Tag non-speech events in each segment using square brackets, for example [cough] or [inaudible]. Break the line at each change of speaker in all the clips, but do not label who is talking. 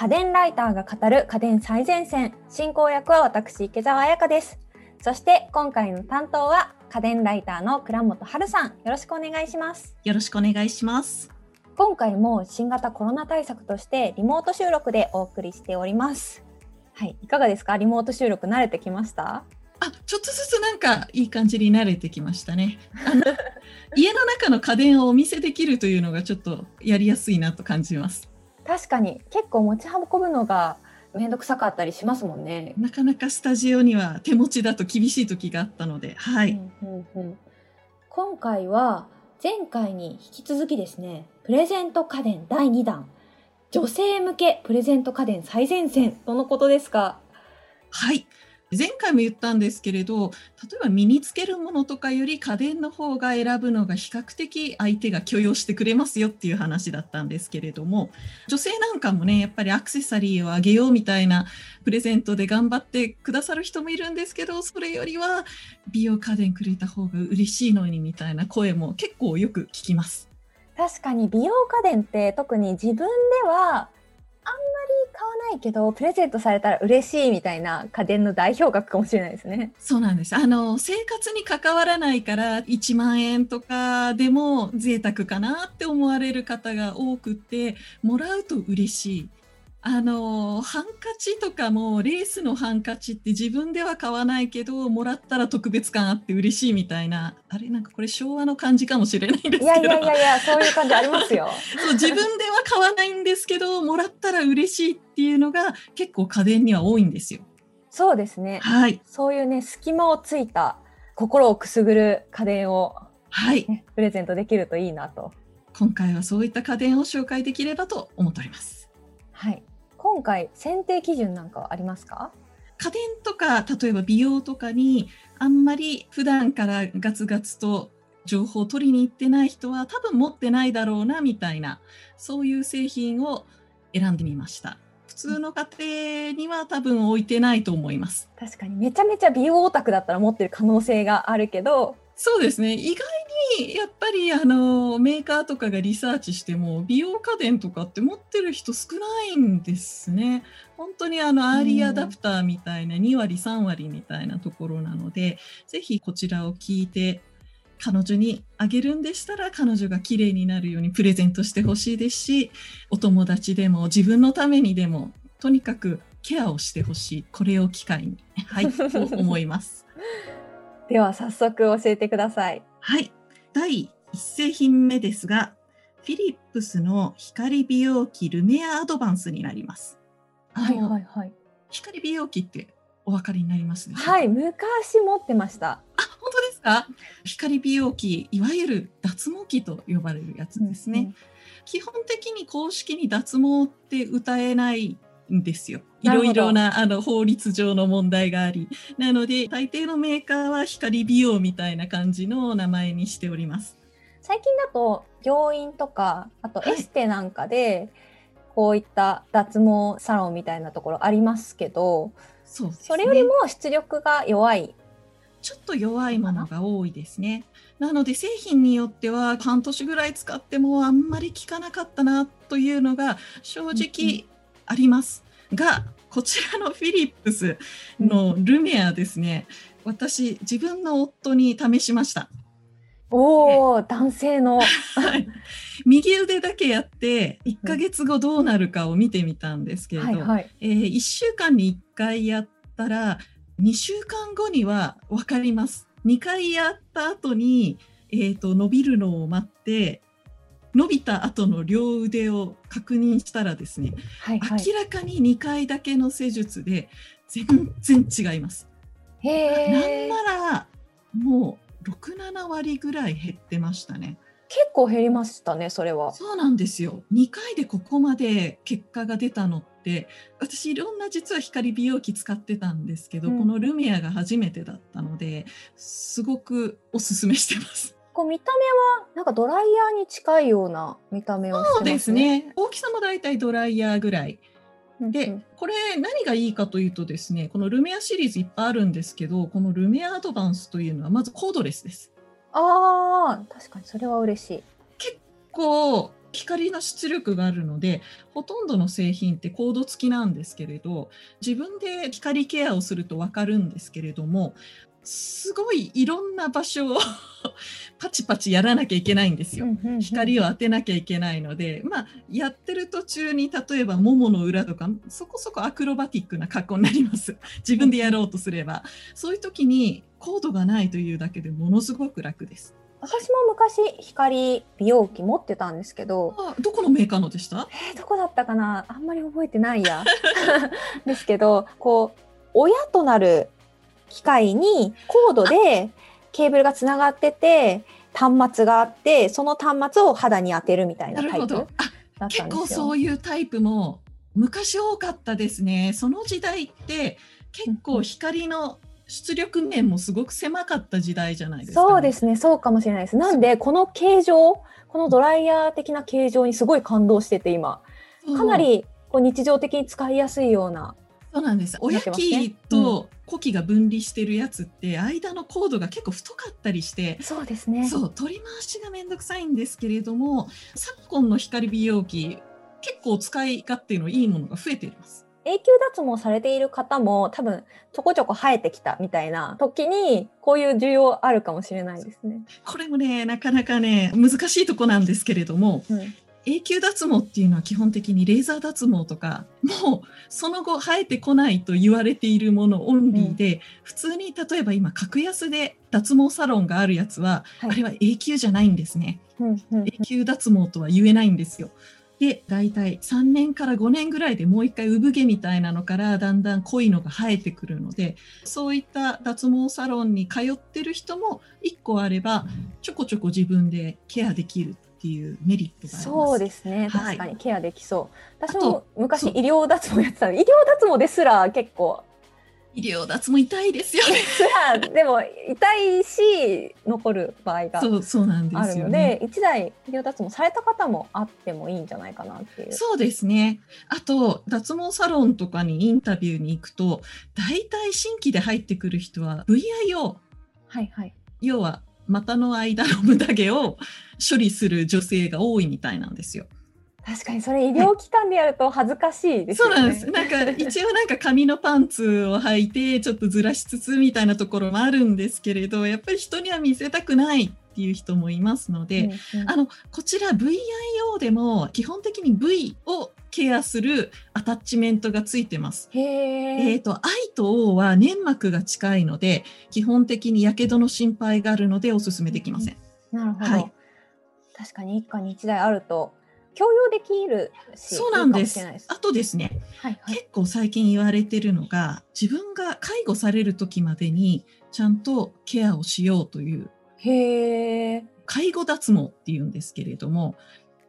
家電ライターが語る家電最前線。進行役は私池澤彩香です。そして今回の担当は家電ライターの倉本春さん。よろしくお願いします。
よろしくお願いします。
今回も新型コロナ対策としてリモート収録でお送りしております。はいいかがですか？リモート収録慣れてきました？
あちょっとずつなんかいい感じに慣れてきましたね。家の中の家電をお見せできるというのがちょっとやりやすいなと感じます。
確かに結構持ち運ぶのが面倒くさかったりしますもんね。
なかなかスタジオには手持ちだと厳しい時があったので、はい。うんうんうん、
今回は前回に引き続きですね、プレゼント家電第2弾、女性向けプレゼント家電最前線とのことですか。
はい。前回も言ったんですけれど例えば身につけるものとかより家電の方が選ぶのが比較的相手が許容してくれますよっていう話だったんですけれども女性なんかもねやっぱりアクセサリーをあげようみたいなプレゼントで頑張ってくださる人もいるんですけどそれよりは美容家電くれた方が嬉しいのにみたいな声も結構よく聞きます。
確かに美容家電って特に自分ではあんまり買わないけどプレゼントされたら嬉しいみたいな家電の代表格かもしれないですね。
そうなんです。あの生活に関わらないから1万円とかでも贅沢かなって思われる方が多くてもらうと嬉しい。あのハンカチとかもレースのハンカチって自分では買わないけどもらったら特別感あって嬉しいみたいなあれなんかこれ昭和の感じかもしれないんですけど。いや
いやいやいやそういう感じありますよ
そう自分では買わないんですけどもらったら嬉しいっていうのが結構家電には多いんですよ。
そうですね。
はい。
そういうね隙間をついた心をくすぐる家電を、
はい、
プレゼントできるといいなと。
今回はそういった家電を紹介できればと思っております。
はい今回選定基準なんかはありますか？
家電とか例えば美容とかにあんまり普段からガツガツと情報を取りに行ってない人は多分持ってないだろうなみたいなそういう製品を選んでみました。普通の家庭には多分置いてないと思います。
確かに。めちゃめちゃ美容オタクだったら持ってる可能性があるけど
そうですね意外にやっぱりあのメーカーとかがリサーチしても美容家電とかって持ってる人少ないんですね。本当にあのアーリーアダプターみたいな2割3割みたいなところなので、ぜひこちらを聞いて彼女にあげるんでしたら彼女が綺麗になるようにプレゼントしてほしいですしお友達でも自分のためにでもとにかくケアをしてほしいこれを機会にはい [laughs] と思います。
では早速教えてください。
はい。第1製品目ですが、フィリップスの光美容器ルメアアドバンスになります。
はいはいはい。
光美容器ってお分かりになります
はい、昔持ってました。あ、
本当ですか？光美容器、いわゆる脱毛器と呼ばれるやつですね。うんうん、基本的に公式に脱毛って歌えないんですよ。いろいろなあの法律上の問題があり。なので、大抵のメーカーは光美容みたいな感じの名前にしております。
最近だと病院とか、あとエステなんかで、こういった脱毛サロンみたいなところありますけど、
そう、ね、
それよりも出力が弱い。
ちょっと弱いものが多いですね。なので製品によっては半年ぐらい使ってもあんまり効かなかったなというのが正直あります。がこちらのフィリップスのルメアですね、うん、私自分の夫に試しました。
おお、男性の、
はい、右腕だけやって1ヶ月後どうなるかを見てみたんですけれど、はいはい、えー、1週間に1回やったら2週間後には分かります。2回やった後に、えーと伸びるのを待って伸びた後の両腕を確認したらですね、はいはい、明らかに2回だけの施術で全然違います。
へ
なんならもう67割ぐらい減ってましたね。
結構減りましたねそれは。
そうなんですよ。2回でここまで結果が出たのって私いろんな実は光美容器使ってたんですけど、うん、このルミアが初めてだったのですごくおすすめしてます。
こう見た目はなんかドライヤーに近いような見た目を、ね、
そうですね。大きさもだいたいドライヤーぐらい。で、これ何がいいかというとですね、このルメアシリーズいっぱいあるんですけど、このルメアアドバンスというのはまずコードレスです。
ああ、確かにそれは嬉しい。
結構光の出力があるのでほとんどの製品ってコード付きなんですけれど自分で光ケアをすると分かるんですけれどもすごいいろんな場所を [laughs] パチパチやらなきゃいけないんですよ。光を当てなきゃいけないので、まあ、やってる途中に例えばももの裏とかそこそこアクロバティックな格好になります。[laughs] 自分でやろうとすれば。そういう時にコードがないというだけでものすごく楽です。
私も昔光美容器持ってたんですけど。
どこのメーカーのでした？
えー、どこだったかな？あんまり覚えてないや。[laughs] ですけどこう親となる機械にコードでケーブルがつながってて端末があってその端末を肌に当てるみたいなタイプ。だ。
結構そういうタイプも昔多かったですね。その時代って結構光の出力面もすごく狭かった時代じゃないですか、
ね、そうですね、そうかもしれないです。なんでこの形状、このドライヤー的な形状にすごい感動してて今、かなりこう日常的に使いやすいような
そうなんです。親機と呼気が分離してるやつって、間のコードが結構太かったりして、
そうですね。
そう、取り回しがめんどくさいんですけれども、昨今の光美容器、結構使い勝手のいいものが増えています。
永久脱毛されている方も多分ちょこちょこ生えてきたみたいな時にこういう需要あるかもしれないですね。
これもねなかなかね難しいとこなんですけれども、うん、永久脱毛っていうのは基本的にレーザー脱毛とかもうその後生えてこないと言われているものオンリーで、うん、普通に例えば今格安で脱毛サロンがあるやつは、はい、あれは永久じゃないんですね、うんうん、永久脱毛とは言えないんですよ。で大体3年から5年ぐらいでもう一回産毛みたいなのからだんだん濃いのが生えてくるのでそういった脱毛サロンに通ってる人も1個あればちょこちょこ自分でケアできるっていうメリットが
そうですね、確かにケアできそう。私も昔医療脱毛やってたの。医療脱毛ですら結構。
医療脱毛痛いですよね。
でも痛いし残る場合があるので、一台医療脱毛された方もあってもいいんじゃないかなっていう。
そうですね。あと脱毛サロンとかにインタビューに行くと、大体新規で入ってくる人は VIO、
はいはい、
要は股の間の無駄毛を処理する女性が多いみたいなんですよ。
確かにそれ医療機関でやると恥ずかしいです
よね。そうなんです。なんか一応なんか紙のパンツを履いてちょっとずらしつつみたいなところもあるんですけれど、やっぱり人には見せたくないっていう人もいますので、うんうん、あのこちら VIO でも基本的に V をケアするアタッチメントがついてます。
え
っ、ー、と I と O は粘膜が近いので基本的にやけどの心配があるのでおすすめできません。
うん、なるほど、はい、確かに一家に一台あると共用できる
そうなんです。あとですね、はいはい、結構最近言われてるのが自分が介護される時までにちゃんとケアをしようという
へ
介護脱毛っていうんですけれども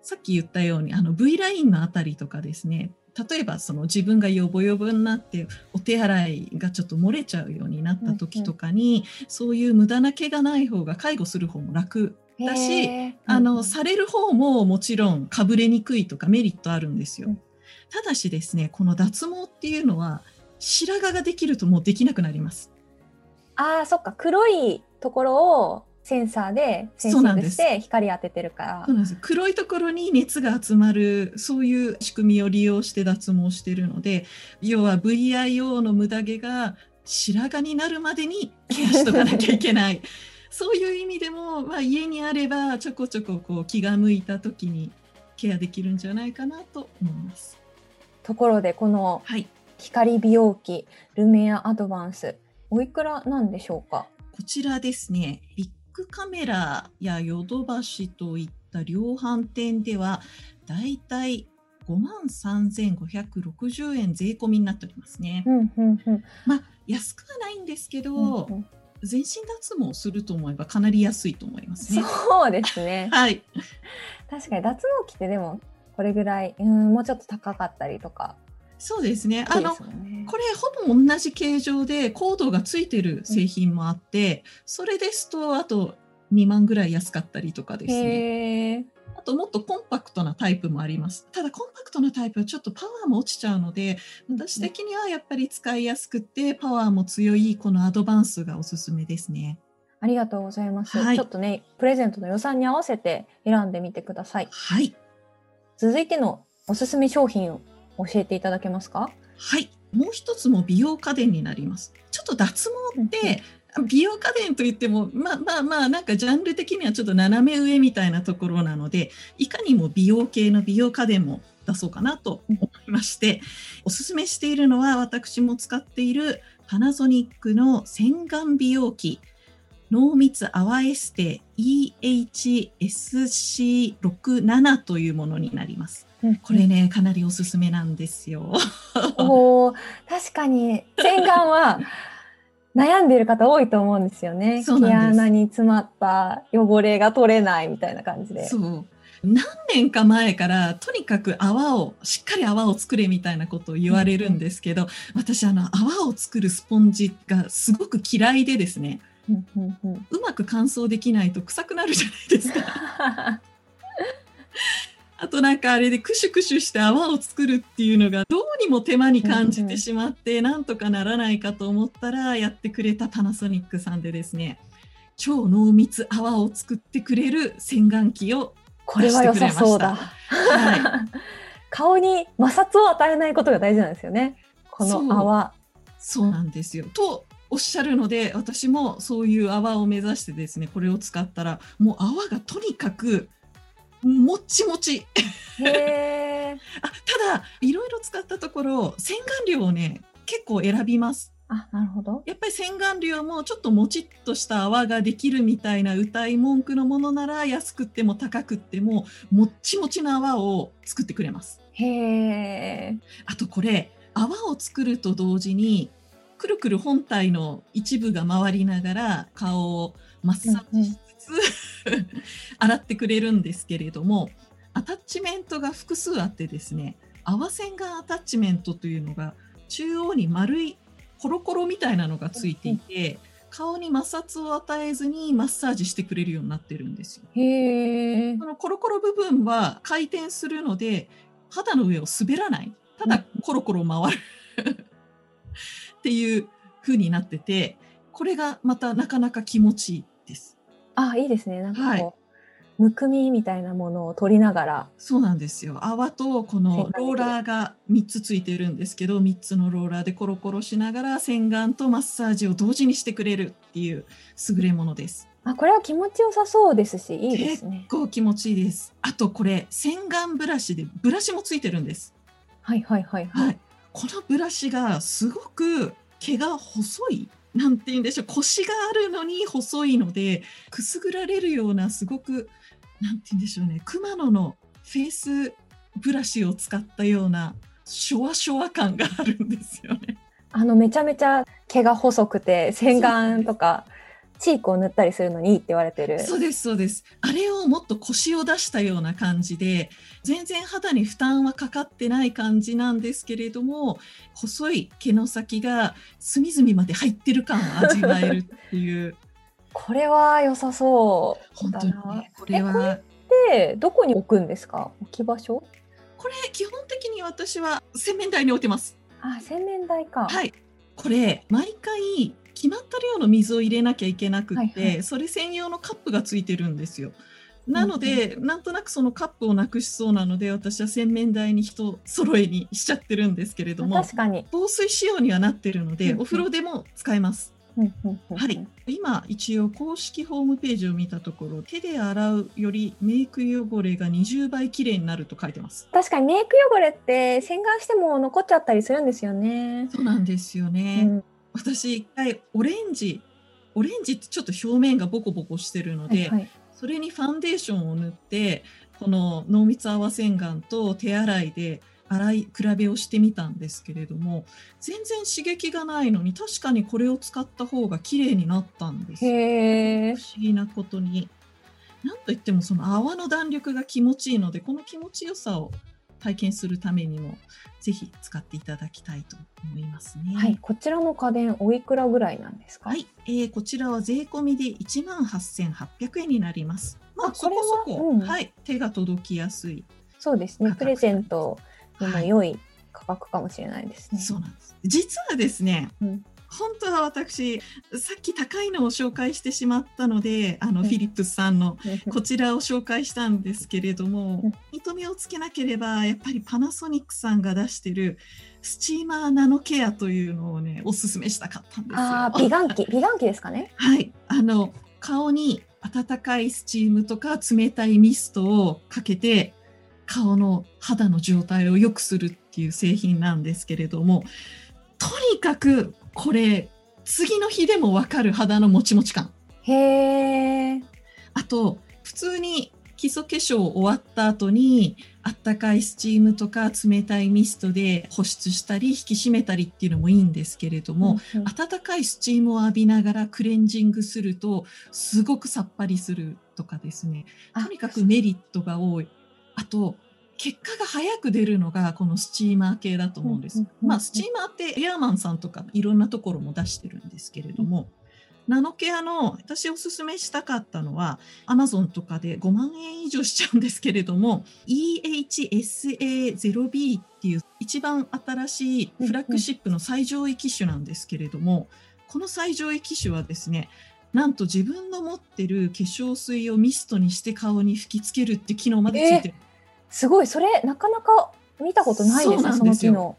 さっき言ったようにあの V ラインのあたりとかですね例えばその自分がヨボヨボになってお手洗いがちょっと漏れちゃうようになった時とかに、うんうん、そういう無駄な毛がない方が介護する方も楽だし、あの、うん、される方ももちろんかぶれにくいとかメリットあるんですよ。うん、ただしですねこの脱毛っていうのは白髪ができるともうできなくなります。
あーそっか黒いところをセンサーでセンシングして光当ててるから。
そうなんです。黒いところに熱が集まるそういう仕組みを利用して脱毛してるので要は VIO の無駄毛が白髪になるまでにケアしとかなきゃいけない。[laughs] そういう意味でも、まあ、家にあればちょこちょここう気が向いた時にケアできるんじゃないかなと思います。
ところでこの光美容器、ルメアアドバンスおいくらなんでしょうか？
こちらですね。ビッグカメラやヨドバシといった量販店ではだいたい5万3560円税込みになっておりますね。
うんうんうん、
まあ安くはないんですけど、うんうん全身脱毛すると思えばかなり安いと思いますね。
そうですね。[laughs]
はい。
確かに脱毛器ってでもこれぐらい、うん、もうちょっと高かったりとか。
そうですね。あの、ね、これほぼ同じ形状でコードがついてる製品もあって、うん、それですとあと2万ぐらい安かったりとかですね。あともっとコンパクトなタイプもあります。ただコンパクトなタイプはちょっとパワーも落ちちゃうので、私的にはやっぱり使いやすくてパワーも強いこのアドバンスがおすすめですね。
ありがとうございます。はい、ちょっとね、プレゼントの予算に合わせて選んでみてください。
はい。
続いてのおすすめ商品を教えていただけますか？
はい。もう一つも美容家電になります。ちょっと脱毛って、美容家電といっても、まあまあまあ、なんかジャンル的にはちょっと斜め上みたいなところなので、いかにも美容系の美容家電も出そうかなと思いまして、おすすめしているのは私も使っているパナソニックの洗顔美容器、濃密泡エステ EHSC67 というものになります。これね、かなりおすすめなんですよ。
おー確かに。洗顔は悩んでいる方多いと思うんですよね。毛穴に詰まった汚れが取れないみたいな感じで。
そう。何年か前からとにかく泡をしっかり泡を作れみたいなことを言われるんですけど、私あの泡を作るスポンジがすごく嫌いでですね。
うんうんうん。
うまく乾燥できないと臭くなるじゃないですか [laughs] あとなんかあれでクシュクシュして泡を作るっていうのがどうにも手間に感じてしまって、なんとかならないかと思ったらやってくれたパナソニックさんでですね超濃密泡を作ってくれる洗顔器を
これは良さそうだ。
は [laughs]
顔に摩擦を与えないことが大事なんですよね。この泡。
そうなんですよ。とおっしゃるので私もそういう泡を目指してですねこれを使ったらもう泡がとにかくもっちもち。[laughs] あただいろいろ使ったところ洗顔料をね結構選びます。
あ、なるほど。
やっぱり洗顔料もちょっともちっとした泡ができるみたいな歌い文句のものなら安くっても高くってももっちもちの泡を作ってくれます。
へえ。
あとこれ泡を作ると同時にくるくる本体の一部が回りながら顔をマッサージし [laughs] 洗ってくれるんですけれどもアタッチメントが複数あってですね泡洗顔アタッチメントというのが中央に丸いコロコロみたいなのがついていて顔に摩擦を与えずにマッサージしてくれるようになってるんですよ。
へえ。
このコロコロ部分は回転するので肌の上を滑らないただコロコロ回るっていう風になっててこれがまたなかなか気持ちいいです
あ、いいですね。なんかこう、
はい
むくみみたいなものを取りながら。
そうなんですよ泡とこのローラーが3つついてるんですけど3つのローラーでコロコロしながら洗顔とマッサージを同時にしてくれるっていう優れものです
あ、これは気持ちよさそうですし、いいですね
結。構気持ちいいですあとこれ洗顔ブラシでブラシもついてるんです
はいはいはいは。
はいい、このブラシがすごく毛が細いなんて言うんでしょう腰があるのに細いのでくすぐられるようなすごくなんて言うんでしょうね熊野のフェイスブラシを使ったようなシュワシュワ感があるんですよね。
あの、めちゃめちゃ毛が細くて、洗顔とか、チークを塗ったりするのにいいって言われてる。
そうですそうです。あれをもっと腰を出したような感じで全然肌に負担はかかってない感じなんですけれども細い毛の先が隅々まで入ってる感を味わえるっていう。[laughs]
これは良さそう
本当に。ねこれは
で、どこに置くんですか？置き場所？
これ基本的に私は洗面台に置いてます。
あ、洗面台か。
はい。これ毎回決まった量の水を入れなきゃいけなくって、
はいはい。
それ専用のカップがついてるんですよ。なので、なんとなくそのカップをなくしそうなので私は洗面台に人揃えにしちゃってるんですけれども
確かに。
防水仕様にはなってるので、
うんうん。
お風呂でも使えます。
うんうんうん
はい。今一応公式ホームページを見たところ手で洗うよりメイク汚れが20倍きれいになると書いてます。
確かにメイク汚れって洗顔しても残っちゃったりするんですよね。
そうなんですよね、
うん
私一回オレンジオレンジってちょっと表面がボコボコしてるので、
はいはい。
それにファンデーションを塗ってこの濃密泡洗顔と手洗いで洗い比べをしてみたんですけれども全然刺激がないのに確かにこれを使った方が綺麗になったんですよ。不。思議なことに。なんといってもその泡の弾力が気持ちいいのでこの気持ちよさを体験するためにもぜひ使っていただきたいと思いますね。
はい、こちらの家電おいくらぐらいなんですか？
はい、えーこちらは税込みで1万8800円になります。まあ、そ
あこ
そこ、
うん
はい、手が届きやすい。
そうですね。プレゼントにも
はい、
良い価格かもしれないですね。
そうなんです。実はですね、
うん
本当は私さっき高いのを紹介してしまったのであの、
うん
フィリップスさんの
うん
こちらを紹介したんですけれども
うん
認めをつけなければやっぱりパナソニックさんが出してるスチーマーナノケアというのをねおすすめしたかったんですよ。
ああ、美顔器、[laughs] 美顔器ですかね？
はい、あの顔に温かいスチームとか冷たいミストをかけて顔の肌の状態を良くするっていう製品なんですけれどもとにかくこれ次の日でも分かる肌のもちもち感。
へえ。
あと普通に基礎化粧終わった後にあったかいスチームとか冷たいミストで保湿したり引き締めたりっていうのもいいんですけれども、
うんうん。
温かいスチームを浴びながらクレンジングするとすごくさっぱりするとかですね。
あ
とにかくメリットが多い。あと結果が早く出るのがこのスチーマー系だと思うんです、まあスチーマーってエアーマンさんとかいろんなところも出してるんですけれども、ナノケアの私おすすめしたかったのは Amazon とかで5万円以上しちゃうんですけれども EHSA0B っていう一番新しいフラッグシップの最上位機種なんですけれども、この最上位機種はですねなんと自分の持ってる化粧水をミストにして顔に吹きつけるって機能までついてる、
すごい、それなかなか見たことないですね、その機能。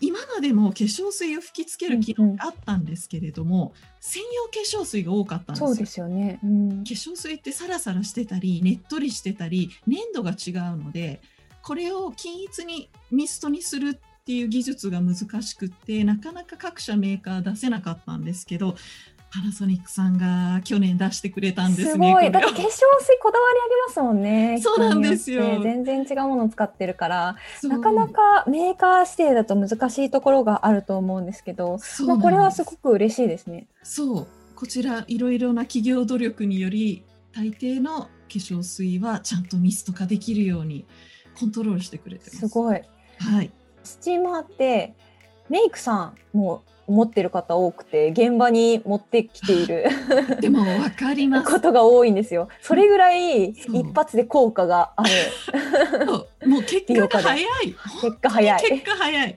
今までも化粧水を吹きつける機能があったんですけれども、専用化粧水が多かったんですよ
そうですよね。うん
化粧水ってサラサラしてたりねっとりしてたり粘度が違うのでこれを均一にミストにするっていう技術が難しくってなかなか各社メーカー出せなかったんですけどパナソニックさんが去年出してくれたんですね。
すごい。だって化粧水こだわりありますもんね。[laughs]
そうなんですよ
全然違うものを使ってるから、なかなかメーカー指定だと難しいところがあると思うんですけど、まあ、これはす
く
ごく嬉しいですね。
そうこちらいろいろな企業努力により大抵の化粧水はちゃんとミスト化できるようにコントロールしてくれてます。
すごい。
はい
スチーマーってメイクさんも持ってる方多くて現場に持ってきている [laughs]
でもわかります
ことが多いんですよ。それぐらい一発で効果がある。
もう結果が早い。
結果早い
結果早い。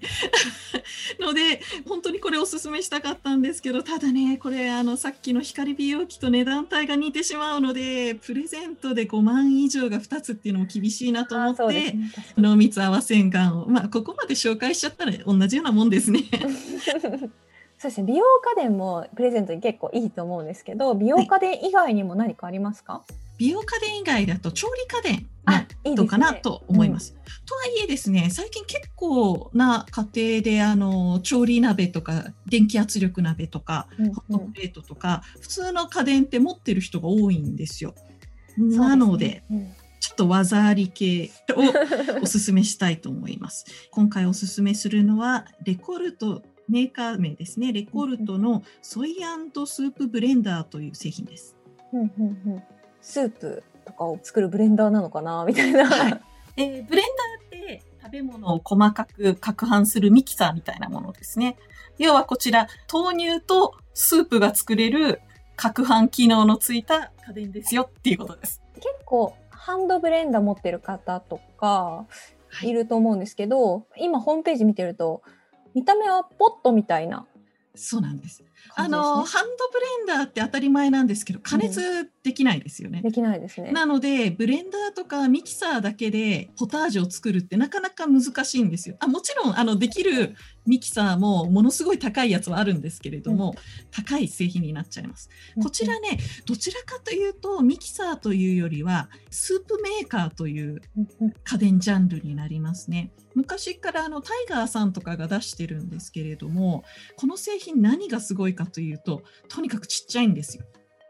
[laughs] ので本当にこれおすすめしたかったんですけどただねこれあのさっきの光美容器と値段帯が似てしまうのでプレゼントで5万以上が2つっていうのも厳しいなと思
あ
って
そうですね。確かに
濃密泡洗顔をまあここまで紹介しちゃったら同じようなもんですね。[laughs]
そうですね。美容家電もプレゼントに結構いいと思うんですけど、美容家電以外にも何かありますか？
美容家電以外だと調理家電
あ、いいですね。
どうかなと思います。とはいえですね最近結構な家庭であの調理鍋とか電気圧力鍋とか
うん
ホットプレートとか、普通の家電って持ってる人が多いんですよ。
うん
なので、
そうすね
ちょっと技あり系をおすすめしたいと思います。今回おすすめするのはレコルトメーカー名ですね。レコルトのソイスープブレンダーという製品です。
うんうんうんスープとかを作るブレンダーなのかな？みたいな。
はいえーブレンダーって食べ物を細かく攪拌するミキサーみたいなものですね。要はこちら、豆乳とスープが作れる攪拌機能のついた家電ですよっていうことです。
結構ハンドブレンダー持ってる方とか
はい
いると思うんですけど、今ホームページ見てると見た目はポットみたいな
そうなんです。あの、ハンドブレンダーって当たり前なんですけど、加熱できないですよね。
できないですね。
なので、ブレンダーとかミキサーだけでポタージュを作るってなかなか難しいんですよ。あもちろん、あの、できるミキサーもものすごい高いやつはあるんですけれども、高い製品になっちゃいます。こちらね、どちらかというと、ミキサーというよりは、スープメーカーという
うんうん
家電ジャンルになりますね。昔からあのタイガーさんとかが出してるんですけれども、この製品何がすごいかというと、とにかくちっちゃいんですよ。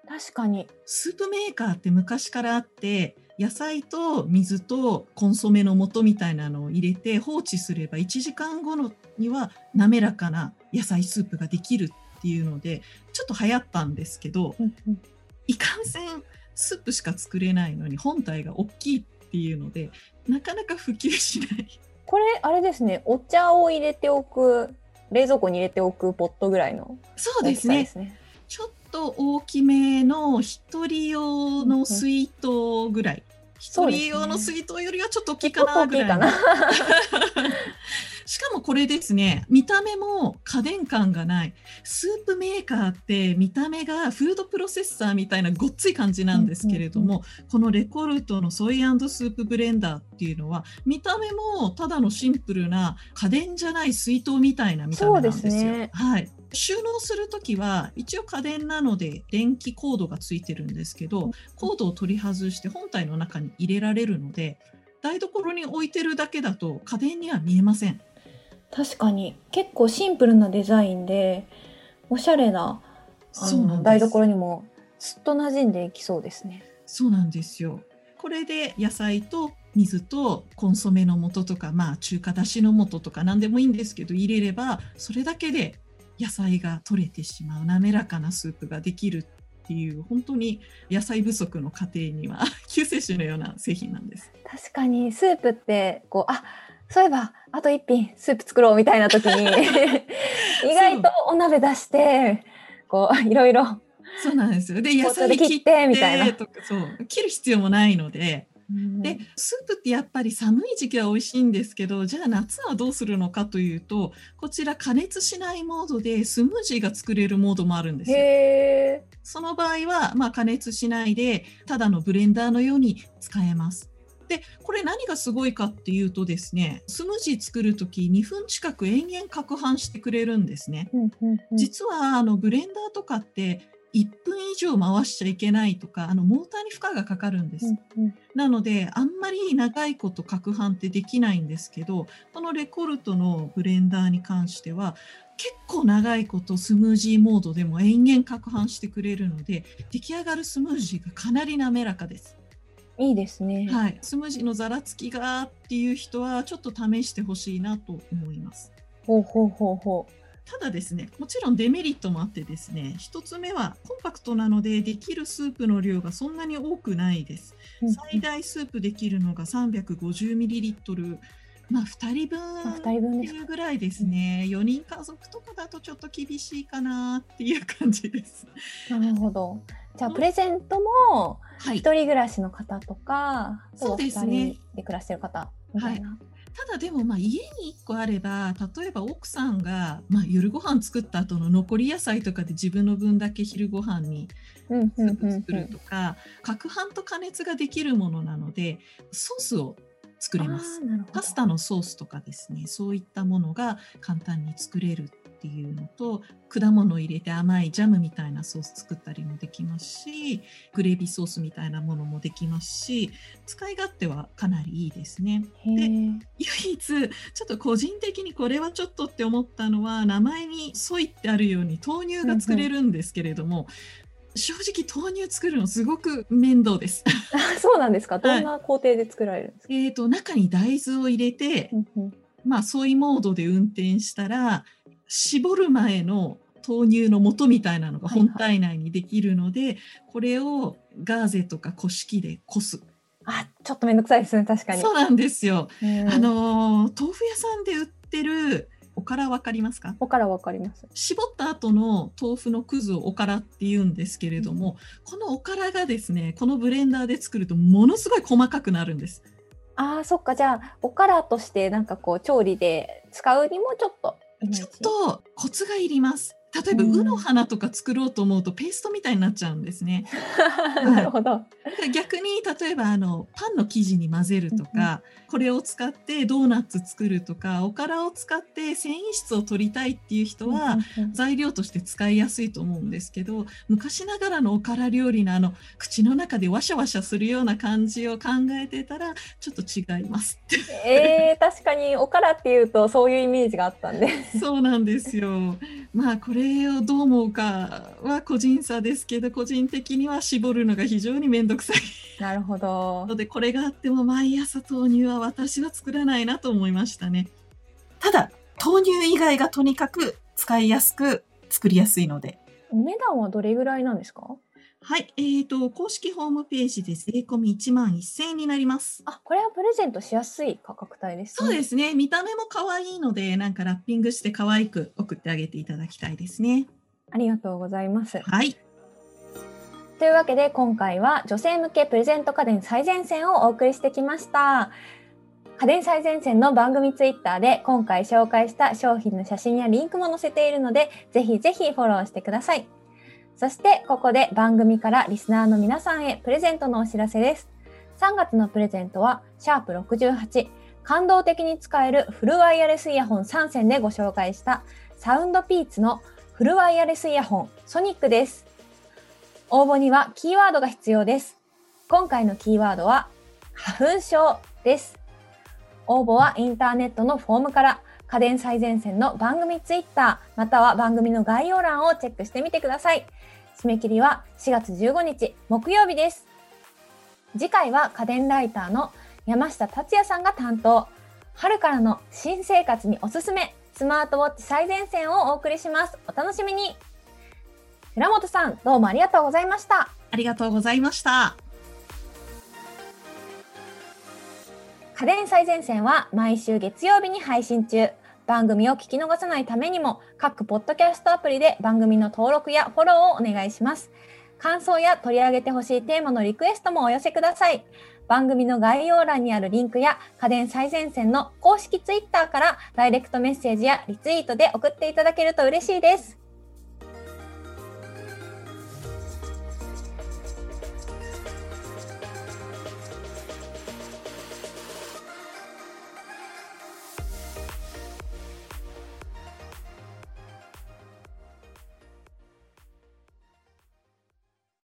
確かに。
スープメーカーって昔からあって野菜と水とコンソメの素みたいなのを入れて放置すれば1時間後のには滑らかな野菜スープができるっていうのでちょっと流行ったんですけど
うんうん
いかんせんスープしか作れないのに本体が大きいっていうのでなかなか普及しない。
これあれですね。お茶を入れておく冷蔵庫に入れておくポットぐらいの
そう
大きさで
ですね。ちょっと大きめの一人用の水筒ぐらい。一
そうですね
人用の水筒よりはちょっと大きいかなぐらい
かな。[laughs]
しかもこれですね、見た目も家電感がない。スープメーカーって見た目がフードプロセッサーみたいなごっつい感じなんですけれども、このレコルトのソイスープブレンダーっていうのは、見た目もただのシンプルな家電じゃない水筒みたいな見た目なんですよ。すね、はい。収納する時は一応家電なので電気コードがついてるんですけどコードを取り外して本体の中に入れられるので台所に置いてるだけだと家電には見えません
確かに。結構シンプルなデザインでおしゃれなそうなん台所にもすっと馴染んでいきそうですね。
そうなんですよ。これで野菜と水とコンソメの素とかまあ中華だしの素とか何でもいいんですけど入れればそれだけで野菜が取れてしまう滑らかなスープができるっていう本当に野菜不足の家庭には [laughs] 救世主のような製品なんです。
確かにスープってこうあそういえばあと一品スープ作ろうみたいな時に [laughs] 意外とお鍋出してこういろいろ
そうなんですよ。で野菜切ってみたいな。そう。切る必要もないので。でスープってやっぱり寒い時期は美味しいんですけどじゃあ夏はどうするのかというとこちら加熱しないモードでスムージーが作れるモードもあるんですよ。その場合は、まあ、加熱しないでただのブレンダーのように使えます。でこれ何がすごいかっていうとですねスムージー作る時2分近く延々攪拌してくれるんですね。実はあのブレンダーとかって1分以上回しちゃいけないとかあのモーターに負荷がかかるんです、うんうん、なのであんまり長いこと攪拌ってできないんですけどこのレコルトのブレンダーに関しては結構長いことスムージーモードでも延々攪拌してくれるので出来上がるスムージーがかなり滑らかです。
いいですね。
はい、スムージーのざらつきがっていう人はちょっと試してほしいなと思います。
ほうほうほうほう。
ただですね、もちろんデメリットもあってですね、1つ目はコンパクトなのでできるスープの量がそんなに多くないです。最大スープできるのが 350ml。まあ2人分っていうぐらいですね、4人家族とかだとちょっと厳しいかなっていう感じです。
なるほど。じゃあプレゼントも一人暮らしの方とか、はい、そうですね。で暮らしてる方みたいな。はい
ただでもまあ家に1個あれば例えば奥さんがまあ夜ご飯作った後の残り野菜とかで自分の分だけ昼ご飯に作るとか攪拌と加熱ができるものなのでソースを作れます。パスタのソースとかですねそういったものが簡単に作れるっていうのと果物を入れて甘いジャムみたいなソース作ったりもできますしグレービーソースみたいなものもできますし使い勝手はかなりいいですね。で唯一ちょっと個人的にこれはちょっとって思ったのは名前に「ソイ」ってあるように豆乳が作れるんですけれども、正直豆乳作るのすごく面倒です。
そうなんですか？どんな工程で作られるんですか？はい、
えっ、ー、と中に大豆を入れて、まあソイモードで運転したら絞る前の豆乳の素みたいなのが本体内にできるので、はいはい、これをガーゼとか古式でこす。
あ、ちょっとめんどくさいですね、確かに。
そうなんですよ。あの豆腐屋さんで売ってるおからわかりますか？
おからわかります。
絞った後の豆腐のくずをおからって言うんですけれども、うん、このおからがですね、このブレンダーで作るとものすごい細かくなるんです。
ああ、そっか。じゃあ、おからとしてなんかこう調理で使うにもちょっと
ちょっとコツがいります。例えば、うの花とか作ろうと思うとペーストみたいになっちゃうんですね。[laughs]
なるほど。
逆に例えばあのパンの生地に混ぜるとか、これを使ってドーナツ作るとかおからを使って繊維質を取りたいっていう人は材料として使いやすいと思うんですけど昔ながらのおから料理のあの口の中でワシャワシャするような感じを考えてたらちょっと違います。
えー、確かにおからっていうとそういうイメージがあったんで。
そうなんですよ。まあこれをどう思うかは個人差ですけど個人的には絞るのが非常に面倒くさい。
なるほど。
のでこれがあっても毎朝豆乳は私は作らないなと思いましたね。ただ、豆乳以外がとにかく使いやすく作りやすいので。
お値段はどれぐらいなんですか？
はい、えーと、公式ホームページで税込み1万1000円になります。
あ、これはプレゼントしやすい価格帯です、
ね、そうですね。見た目も可愛いので、なんかラッピングして可愛く送ってあげていただきたいですね。
ありがとうございます。
はい。
というわけで今回は女性向けプレゼント家電最前線をお送りしてきました。家電最前線の番組ツイッターで今回紹介した商品の写真やリンクも載せているので、ぜひぜひフォローしてください。そしてここで番組からリスナーの皆さんへプレゼントのお知らせです。3月のプレゼントは、シャープ68、感動的に使えるフルワイヤレスイヤホン3選でご紹介したサウンドピーツのフルワイヤレスイヤホンソニックです。応募にはキーワードが必要です。今回のキーワードは花粉症です。応募はインターネットのフォームから家電最前線の番組ツイッターまたは番組の概要欄をチェックしてみてください。締め切りは4月15日木曜日です。次回は家電ライターの山下達也さんが担当。春からの新生活におすすめスマートウォッチ最前線をお送りします。お楽しみに。寺本さん、どうもありがとうございました。
ありがとうございました。
家電最前線は毎週月曜日に配信中。番組を聞き逃さないためにも、各ポッドキャストアプリで番組の登録やフォローをお願いします。感想や取り上げてほしいテーマのリクエストもお寄せください。番組の概要欄にあるリンクや家電最前線の公式ツイッターからダイレクトメッセージやリツイートで送っていただけると嬉しいです。